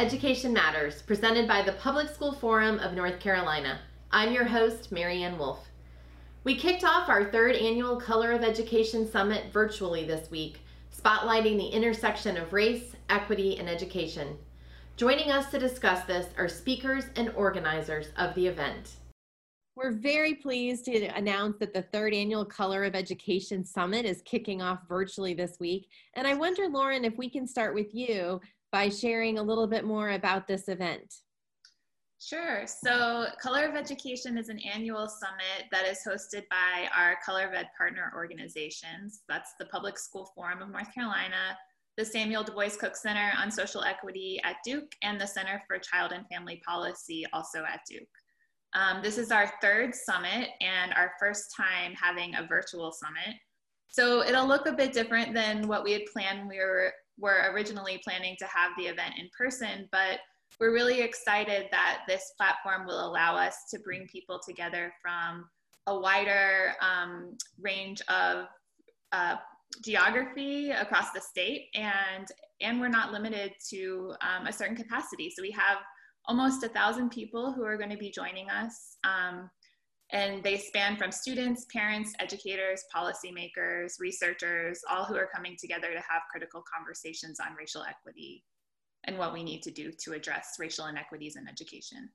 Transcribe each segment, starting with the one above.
Education Matters, presented by the Public School Forum of North Carolina. I'm your host, Mary Ann Wolf. We kicked off our third annual Color of Education Summit virtually this week, spotlighting the intersection of race, equity, and education. Joining us to discuss this are speakers and organizers of the event. We're very pleased to announce that the third annual Color of Education Summit is kicking off virtually this week. And I wonder, Lauren, if we can start with you by sharing a little bit more about this event. Sure. So, Color of Education is an annual summit that is hosted by our Color of Ed partner organizations. That's the Public School Forum of North Carolina, the Samuel Du Bois Cook Center on Social Equity at Duke, and the Center for Child and Family Policy also at Duke. Um, this is our third summit and our first time having a virtual summit. So it'll look a bit different than what we had planned. When we were, were originally planning to have the event in person, but we're really excited that this platform will allow us to bring people together from a wider um, range of uh, geography across the state and and we're not limited to um, a certain capacity. So we have almost a thousand people who are going to be joining us um, and they span from students parents educators policymakers researchers all who are coming together to have critical conversations on racial equity and what we need to do to address racial inequities in education.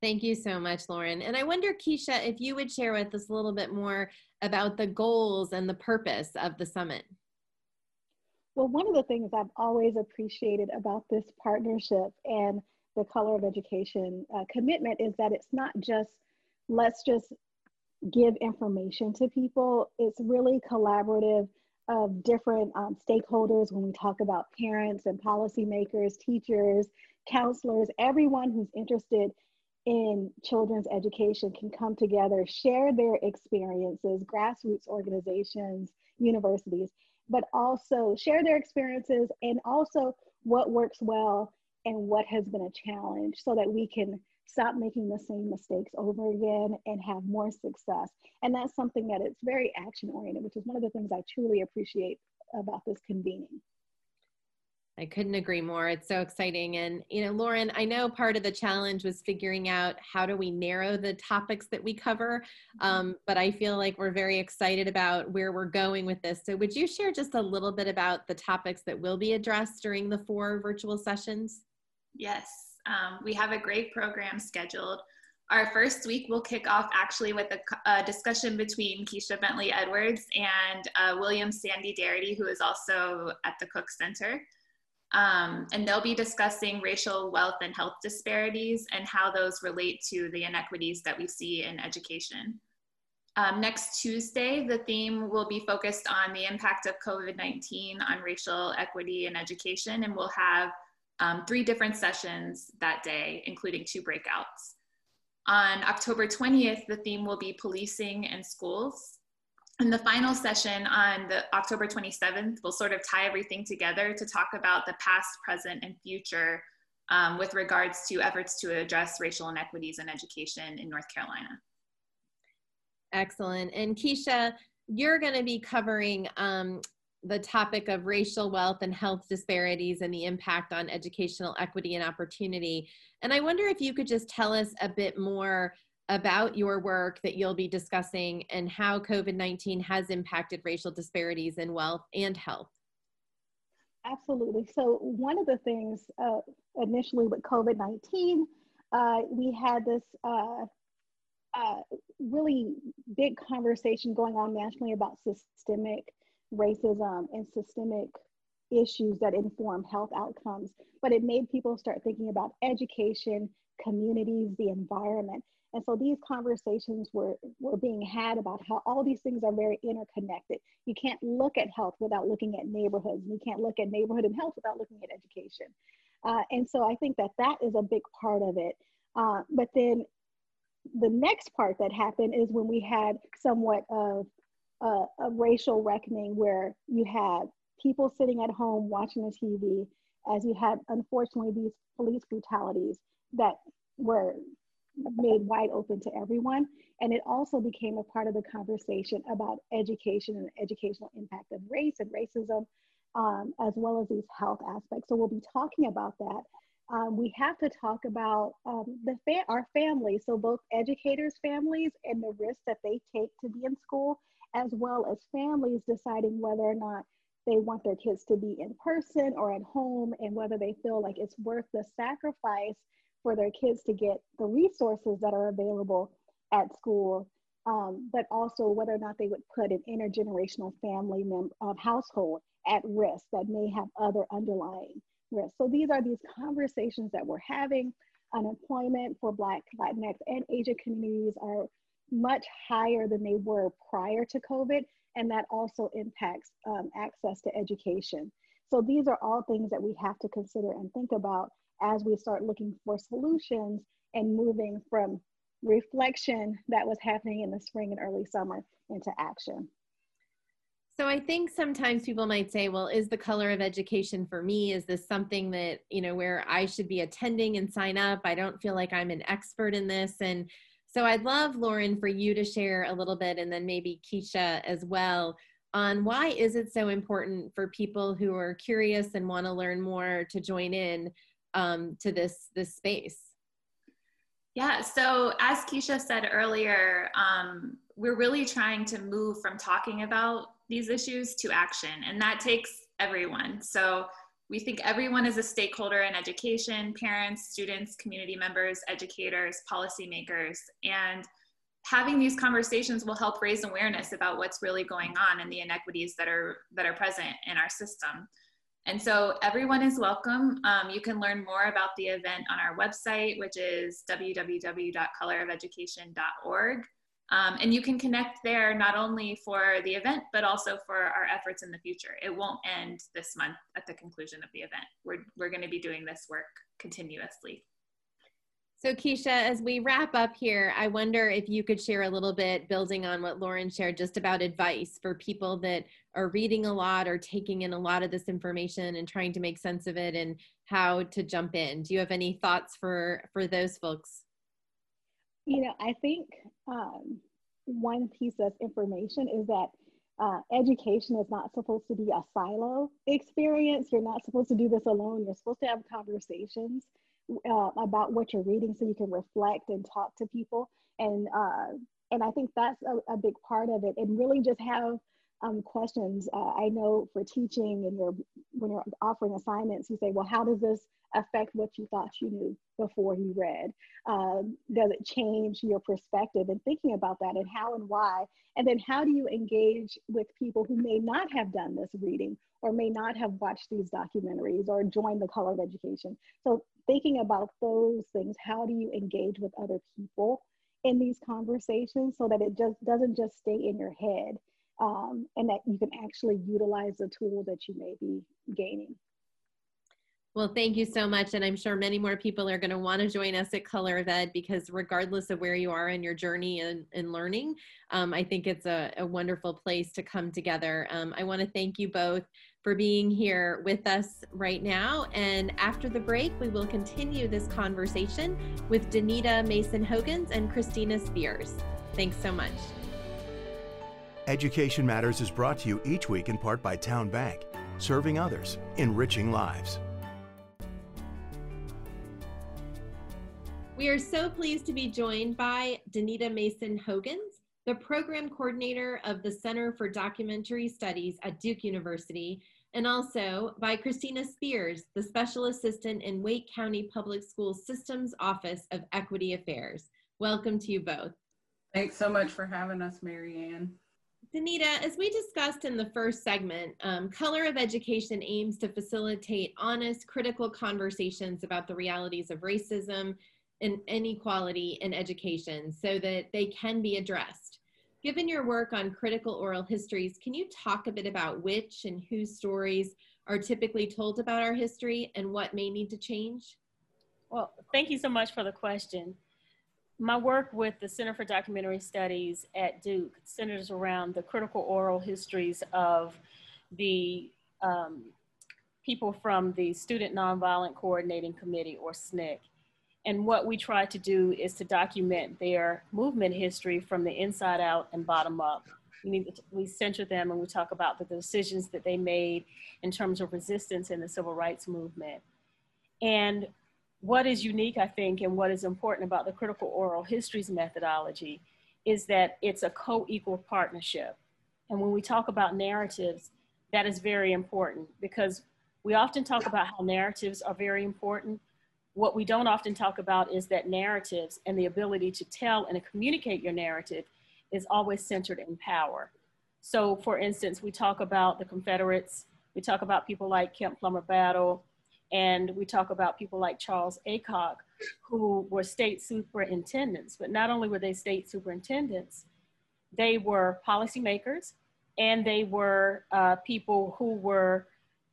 Thank you so much, Lauren. And I wonder, Keisha, if you would share with us a little bit more about the goals and the purpose of the summit. Well, one of the things I've always appreciated about this partnership and the Color of Education uh, commitment is that it's not just let's just give information to people, it's really collaborative of different um, stakeholders when we talk about parents and policymakers, teachers, counselors, everyone who's interested in children's education can come together, share their experiences, grassroots organizations, universities, but also share their experiences and also what works well and what has been a challenge so that we can stop making the same mistakes over again and have more success. And that's something that it's very action oriented, which is one of the things I truly appreciate about this convening. I couldn't agree more. It's so exciting. And, you know, Lauren, I know part of the challenge was figuring out how do we narrow the topics that we cover. Mm-hmm. Um, but I feel like we're very excited about where we're going with this. So, would you share just a little bit about the topics that will be addressed during the four virtual sessions? Yes. Um, we have a great program scheduled. Our first week will kick off actually with a, a discussion between Keisha Bentley Edwards and uh, William Sandy Darity, who is also at the Cook Center. Um, and they'll be discussing racial wealth and health disparities and how those relate to the inequities that we see in education. Um, next Tuesday, the theme will be focused on the impact of COVID-19 on racial equity in education, and we'll have um, three different sessions that day, including two breakouts. On October 20th, the theme will be policing and schools. And the final session on the October 27th will sort of tie everything together to talk about the past, present, and future um, with regards to efforts to address racial inequities in education in North Carolina. Excellent. And Keisha, you're going to be covering um, the topic of racial wealth and health disparities and the impact on educational equity and opportunity. And I wonder if you could just tell us a bit more about your work that you'll be discussing and how COVID 19 has impacted racial disparities in wealth and health. Absolutely. So, one of the things uh, initially with COVID 19, uh, we had this uh, uh, really big conversation going on nationally about systemic racism and systemic issues that inform health outcomes, but it made people start thinking about education, communities, the environment. And so these conversations were, were being had about how all these things are very interconnected. You can't look at health without looking at neighborhoods. And you can't look at neighborhood and health without looking at education. Uh, and so I think that that is a big part of it. Uh, but then the next part that happened is when we had somewhat of a, a racial reckoning where you had people sitting at home watching the TV as you had, unfortunately, these police brutalities that were made wide open to everyone. And it also became a part of the conversation about education and educational impact of race and racism um, as well as these health aspects. So we'll be talking about that. Um, we have to talk about um, the fa- our families, so both educators' families and the risks that they take to be in school, as well as families deciding whether or not they want their kids to be in person or at home, and whether they feel like it's worth the sacrifice for their kids to get the resources that are available at school, um, but also whether or not they would put an intergenerational family mem- uh, household at risk that may have other underlying risks. So these are these conversations that we're having. Unemployment for Black, Latinx, and Asian communities are much higher than they were prior to COVID, and that also impacts um, access to education. So these are all things that we have to consider and think about as we start looking for solutions and moving from reflection that was happening in the spring and early summer into action. So I think sometimes people might say, well, is the color of education for me? Is this something that, you know, where I should be attending and sign up? I don't feel like I'm an expert in this. And so I'd love, Lauren, for you to share a little bit and then maybe Keisha as well on why is it so important for people who are curious and want to learn more to join in um, to this this space? Yeah, so as Keisha said earlier, um, we're really trying to move from talking about these issues to action, and that takes everyone. So we think everyone is a stakeholder in education parents, students, community members, educators, policymakers. And having these conversations will help raise awareness about what's really going on and the inequities that are, that are present in our system. And so everyone is welcome. Um, you can learn more about the event on our website, which is www.colorofeducation.org. Um, and you can connect there not only for the event, but also for our efforts in the future. It won't end this month at the conclusion of the event. We're, we're going to be doing this work continuously. So, Keisha, as we wrap up here, I wonder if you could share a little bit, building on what Lauren shared, just about advice for people that are reading a lot or taking in a lot of this information and trying to make sense of it and how to jump in. Do you have any thoughts for for those folks? You know, I think um, one piece of information is that uh, education is not supposed to be a silo experience. You're not supposed to do this alone. You're supposed to have conversations uh, about what you're reading so you can reflect and talk to people and uh, and i think that's a, a, big part of it and really just have um, questions uh, i know for teaching and you're when you're offering assignments you say well how does this affect what you thought you knew before you read? Um, does it change your perspective and thinking about that and how and why? And then how do you engage with people who may not have done this reading or may not have watched these documentaries or joined the color of education? So thinking about those things how do you engage with other people in these conversations so that it just doesn't just stay in your head um, and that you can actually utilize the tool that you may be gaining well, thank you so much. And I'm sure many more people are going to want to join us at Color of Ed because, regardless of where you are in your journey in, in learning, um, I think it's a, a, wonderful place to come together. Um, I want to thank you both for being here with us right now. And after the break, we will continue this conversation with Danita Mason Hogans and Christina Spears. Thanks so much. Education Matters is brought to you each week in part by Town Bank, serving others, enriching lives. We are so pleased to be joined by Danita Mason Hogans, the program coordinator of the Center for Documentary Studies at Duke University, and also by Christina Spears, the special assistant in Wake County Public School Systems Office of Equity Affairs. Welcome to you both. Thanks so much for having us, Mary Ann. Danita, as we discussed in the first segment, um, Color of Education aims to facilitate honest, critical conversations about the realities of racism, and inequality in education so that they can be addressed. Given your work on critical oral histories, can you talk a bit about which and whose stories are typically told about our history and what may need to change? Well, thank you so much for the question. My work with the Center for Documentary Studies at Duke centers around the critical oral histories of the um, people from the Student Nonviolent Coordinating Committee, or SNCC. And what we try to do is to document their movement history from the inside out and bottom up We to, we center them and we talk about the decisions that they made in terms of resistance in the civil rights movement. And what is unique, I think, and what is important about the critical oral histories methodology is that it's a co-equal partnership. And when we talk about narratives, that is very important because we often talk about how narratives are very important. What we don't often talk about is that narratives and the ability to tell and to communicate your narrative is always centered in power. So for instance, we talk about the Confederates, we talk about people like Kemp Plummer Battle, and we talk about people like Charles Aycock, who were state superintendents. But not only were they state superintendents, they were policymakers and they were uh, people who were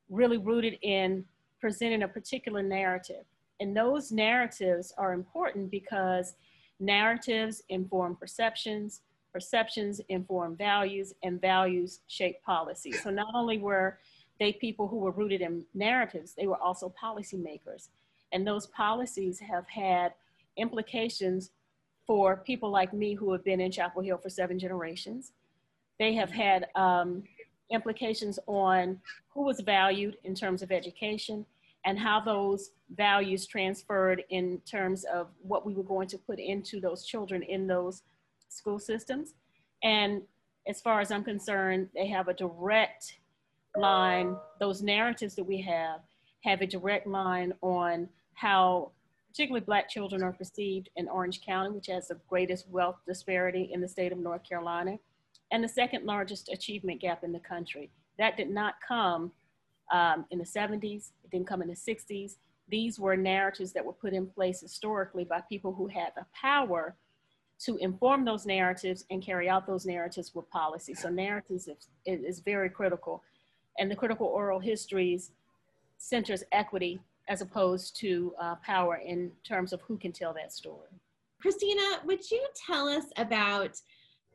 really rooted in presenting a particular narrative. And those narratives are important because narratives inform perceptions, perceptions inform values, and values shape policy. So not only were they people who were rooted in narratives, they were also policymakers. And those policies have had implications for people like me who have been in Chapel Hill for seven generations. They have had um, implications on who was valued in terms of education and how those values transferred in terms of what we were going to put into those children in those school systems. And as far as I'm concerned, they have a direct line, those narratives that we have have a direct line on how particularly black children are perceived in Orange County, which has the greatest wealth disparity in the state of North Carolina, and the second largest achievement gap in the country. That did not come um, in the 70s, it didn't come in the 60s. These were narratives that were put in place historically by people who had the power to inform those narratives and carry out those narratives with policy. So narratives is, is very critical and the critical oral histories centers equity as opposed to uh, power in terms of who can tell that story. Christina, would you tell us about?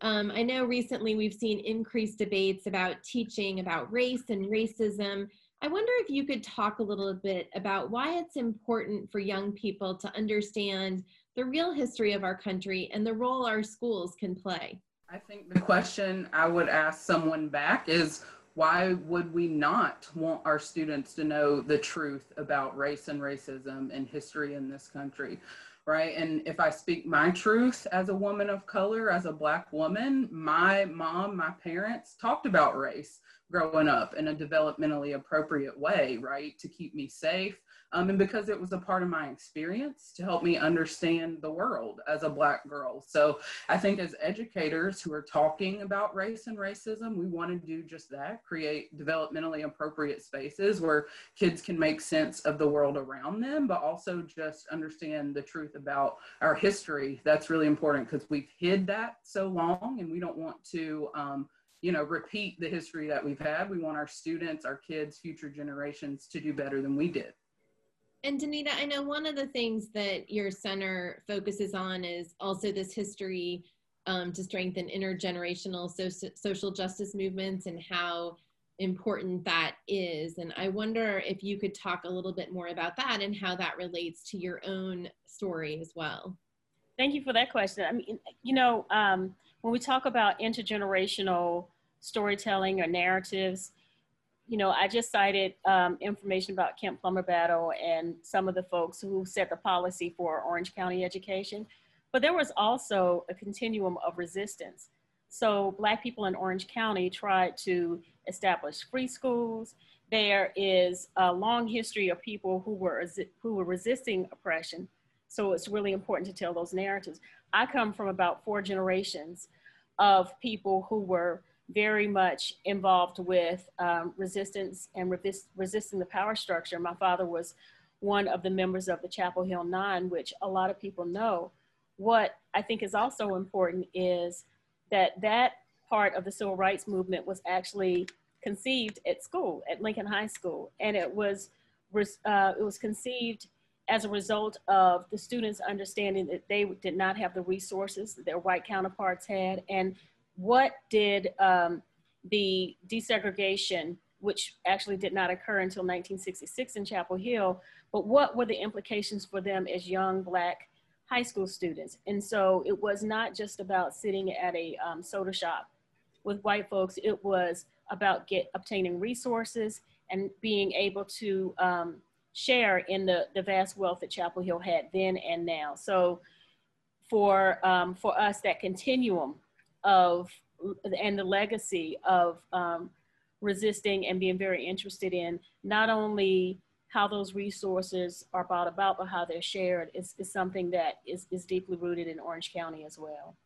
Um, I know recently we've seen increased debates about teaching about race and racism. I wonder if you could talk a little bit about why it's important for young people to understand the real history of our country and the role our schools can play. I think the question I would ask someone back is why would we not want our students to know the truth about race and racism and history in this country? Right. And if I speak my truth as a woman of color, as a Black woman, my mom, my parents talked about race growing up in a developmentally appropriate way, right? To keep me safe, um, and because it was a part of my experience to help me understand the world as a Black girl. So I think as educators who are talking about race and racism, we want to do just that create developmentally appropriate spaces where kids can make sense of the world around them, but also just understand the truth about our history. That's really important because we've hid that so long and we don't want to. Um, you know, repeat the history that we've had. We want our students, our kids, future generations to do better than we did. And Danita, I know one of the things that your center focuses on is also this history um, to strengthen intergenerational so- social justice movements and how important that is. And I wonder if you could talk a little bit more about that and how that relates to your own story as well. Thank you for that question. I mean, you know, um, when we talk about intergenerational storytelling or narratives, you know, I just cited um, information about Kemp Plummer Battle and some of the folks who set the policy for Orange County education, but there was also a continuum of resistance. So Black people in Orange County tried to establish free schools. There is a long history of people who were, who were resisting oppression. So it's really important to tell those narratives. I come from about four generations of people who were very much involved with um, resistance and resist, resisting the power structure. My father was one of the members of the Chapel Hill Nine, which a lot of people know. What I think is also important is that that part of the civil rights movement was actually conceived at school, at Lincoln High School, and it was uh, it was conceived as a result of the students understanding that they did not have the resources that their white counterparts had, and what did um, the desegregation, which actually did not occur until 1966 in Chapel Hill, but what were the implications for them as young Black high school students? And so it was not just about sitting at a um, soda shop with white folks, it was about get obtaining resources and being able to um, share in the, the vast wealth that Chapel Hill had then and now. So for, um, for us, that continuum of, and the legacy of um, resisting and being very interested in not only how those resources are brought about, but how they're shared is, is something that is, is deeply rooted in Orange County as well.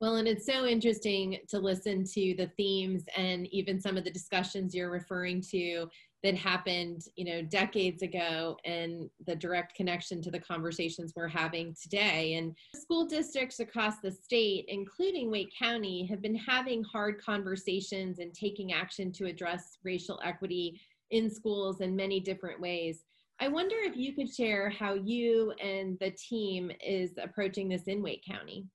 Well, and it's so interesting to listen to the themes and even some of the discussions you're referring to that happened, you know, decades ago and the direct connection to the conversations we're having today. And school districts across the state, including Wake County, have been having hard conversations and taking action to address racial equity in schools in many different ways. I wonder if you could share how you and the team is approaching this in Wake County.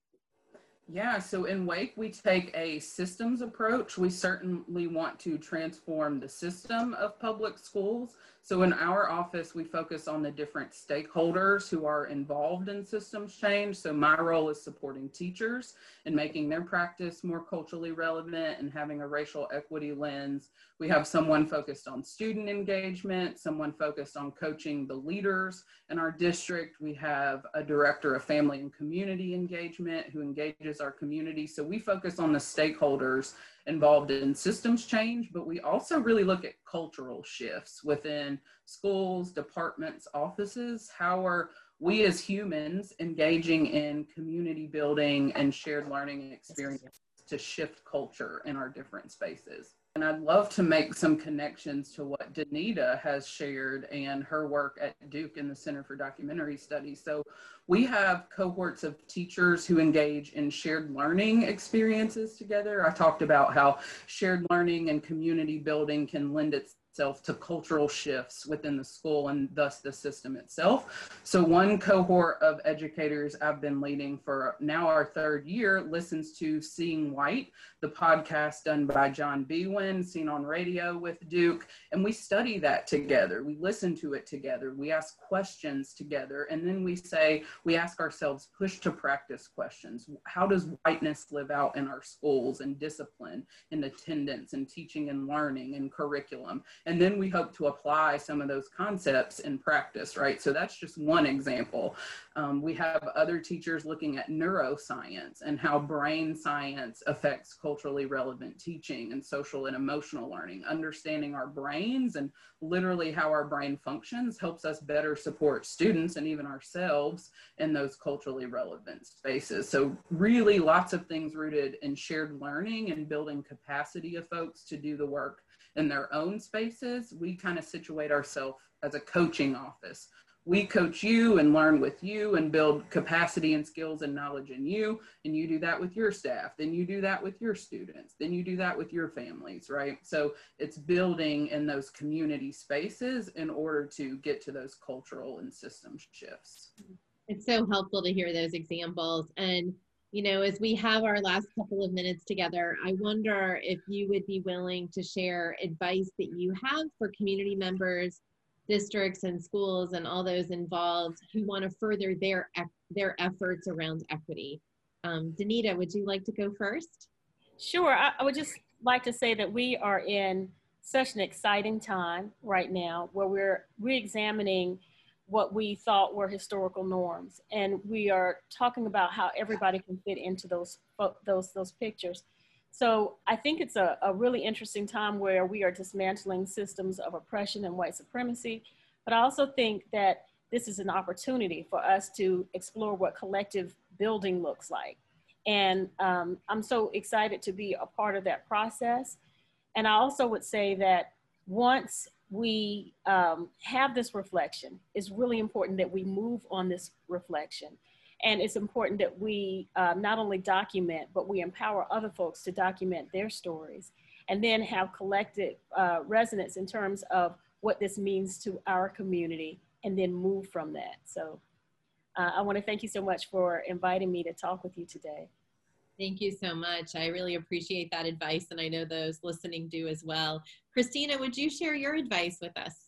Yeah, so in Wake, we take a systems approach. We certainly want to transform the system of public schools. So in our office, we focus on the different stakeholders who are involved in systems change. So my role is supporting teachers and making their practice more culturally relevant and having a racial equity lens. We have someone focused on student engagement, someone focused on coaching the leaders in our district. We have a director of family and community engagement who engages our community. So we focus on the stakeholders involved in systems change, but we also really look at cultural shifts within schools, departments, offices. How are we as humans engaging in community building and shared learning experiences to shift culture in our different spaces? And I'd love to make some connections to what Danita has shared and her work at Duke in the Center for Documentary Studies. So we have cohorts of teachers who engage in shared learning experiences together. I talked about how shared learning and community building can lend itself itself to cultural shifts within the school and thus the system itself. So one cohort of educators I've been leading for now our third year listens to Seeing White, the podcast done by John Biewen, Scene on Radio with Duke, and we study that together. We listen to it together. We ask questions together, and then we say, we ask ourselves push to practice questions. How does whiteness live out in our schools and discipline and attendance and teaching and learning and curriculum? And then we hope to apply some of those concepts in practice, right? So that's just one example. Um, we have other teachers looking at neuroscience and how brain science affects culturally relevant teaching and social and emotional learning. Understanding our brains and literally how our brain functions helps us better support students and even ourselves in those culturally relevant spaces. So, really, lots of things rooted in shared learning and building capacity of folks to do the work in their own spaces, we kind of situate ourselves as a coaching office. We coach you and learn with you and build capacity and skills and knowledge in you. And you do that with your staff. Then you do that with your students. Then you do that with your families, right? So it's building in those community spaces in order to get to those cultural and system shifts. It's so helpful to hear those examples. And you know, as we have our last couple of minutes together, I wonder if you would be willing to share advice that you have for community members, districts, and schools, and all those involved who want to further their their efforts around equity. Um, Danita, would you like to go first? Sure. I, I would just like to say that we are in such an exciting time right now where we're re-examining what we thought were historical norms. And we are talking about how everybody can fit into those, those, those pictures. So I think it's a, a really interesting time where we are dismantling systems of oppression and white supremacy. But I also think that this is an opportunity for us to explore what collective building looks like. And um, I'm so excited to be a part of that process. And I also would say that once we um, have this reflection, it's really important that we move on this reflection. And it's important that we uh, not only document, but we empower other folks to document their stories and then have collective uh, resonance in terms of what this means to our community and then move from that. So uh, I want to thank you so much for inviting me to talk with you today. Thank you so much. I really appreciate that advice, and I know those listening do as well. Christina, would you share your advice with us?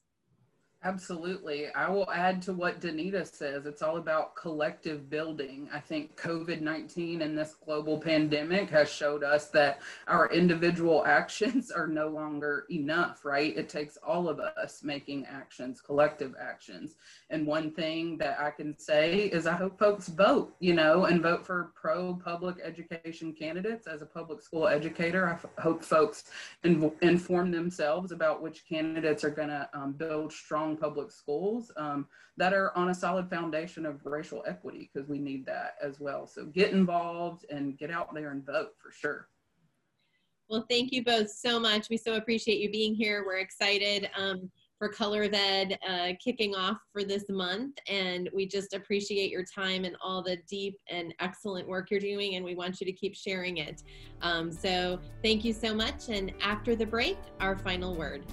Absolutely. I will add to what Danita says. It's all about collective building. I think COVID 19 and this global pandemic has showed us that our individual actions are no longer enough, right? It takes all of us making actions, collective actions. And one thing that I can say is I hope folks vote, you know, and vote for pro public education candidates. As a public school educator, I f- hope folks inv- inform themselves about which candidates are going to um, build strong public schools um, that are on a solid foundation of racial equity because we need that as well. So get involved and get out there and vote for sure. Well, thank you both so much. We so appreciate you being here. We're excited um, for Color Ed uh, kicking off for this month, and we just appreciate your time and all the deep and excellent work you're doing, and we want you to keep sharing it. Um, so, thank you so much. And after the break, our final word.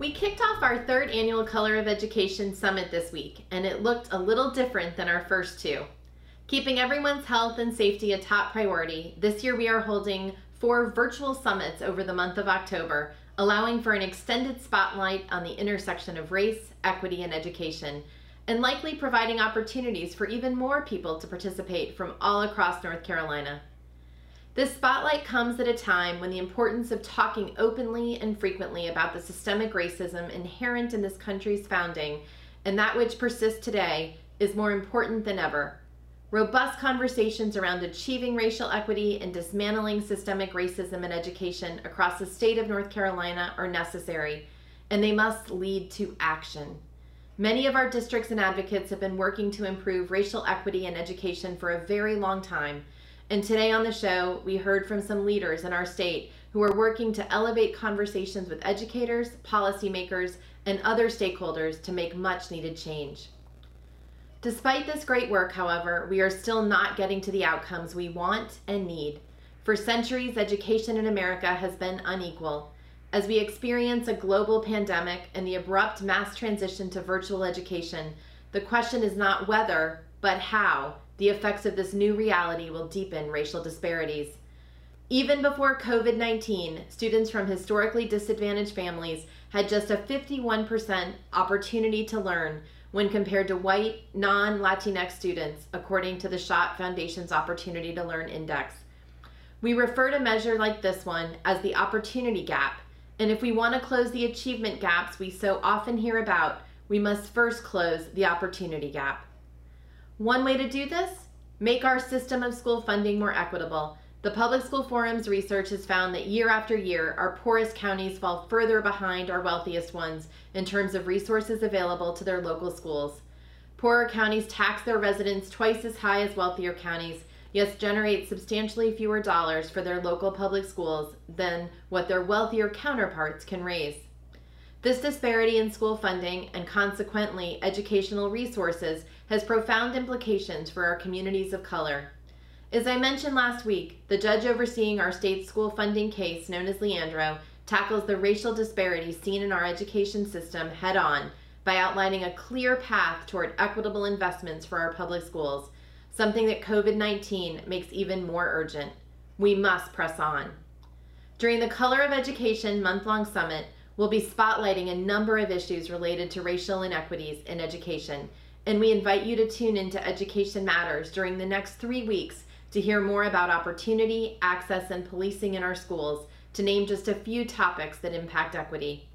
We kicked off our third annual Color of Education Summit this week, and it looked a little different than our first two. Keeping everyone's health and safety a top priority, this year we are holding four virtual summits over the month of October, allowing for an extended spotlight on the intersection of race, equity, and education, and likely providing opportunities for even more people to participate from all across North Carolina. This spotlight comes at a time when the importance of talking openly and frequently about the systemic racism inherent in this country's founding and that which persists today is more important than ever. Robust conversations around achieving racial equity and dismantling systemic racism in education across the state of North Carolina are necessary, and they must lead to action. Many of our districts and advocates have been working to improve racial equity in education for a very long time and today on the show, we heard from some leaders in our state who are working to elevate conversations with educators, policymakers, and other stakeholders to make much needed change. Despite this great work, however, we are still not getting to the outcomes we want and need. For centuries, education in America has been unequal. As we experience a global pandemic and the abrupt mass transition to virtual education, the question is not whether, but how the effects of this new reality will deepen racial disparities. Even before COVID 19, students from historically disadvantaged families had just a 51% opportunity to learn when compared to white, non Latinx students, according to the Schott Foundation's Opportunity to Learn Index. We refer to measure like this one as the opportunity gap, and if we want to close the achievement gaps we so often hear about, we must first close the opportunity gap. One way to do this? Make our system of school funding more equitable. The Public School Forum's research has found that year after year, our poorest counties fall further behind our wealthiest ones in terms of resources available to their local schools. Poorer counties tax their residents twice as high as wealthier counties, yet generate substantially fewer dollars for their local public schools than what their wealthier counterparts can raise. This disparity in school funding and consequently educational resources has profound implications for our communities of color. As I mentioned last week, the judge overseeing our state school funding case, known as Leandro, tackles the racial disparities seen in our education system head on by outlining a clear path toward equitable investments for our public schools, something that COVID 19 makes even more urgent. We must press on. During the Color of Education month long summit, We'll be spotlighting a number of issues related to racial inequities in education, and we invite you to tune into Education Matters during the next three weeks to hear more about opportunity, access, and policing in our schools, to name just a few topics that impact equity.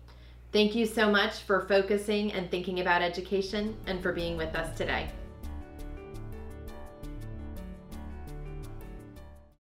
Thank you so much for focusing and thinking about education and for being with us today.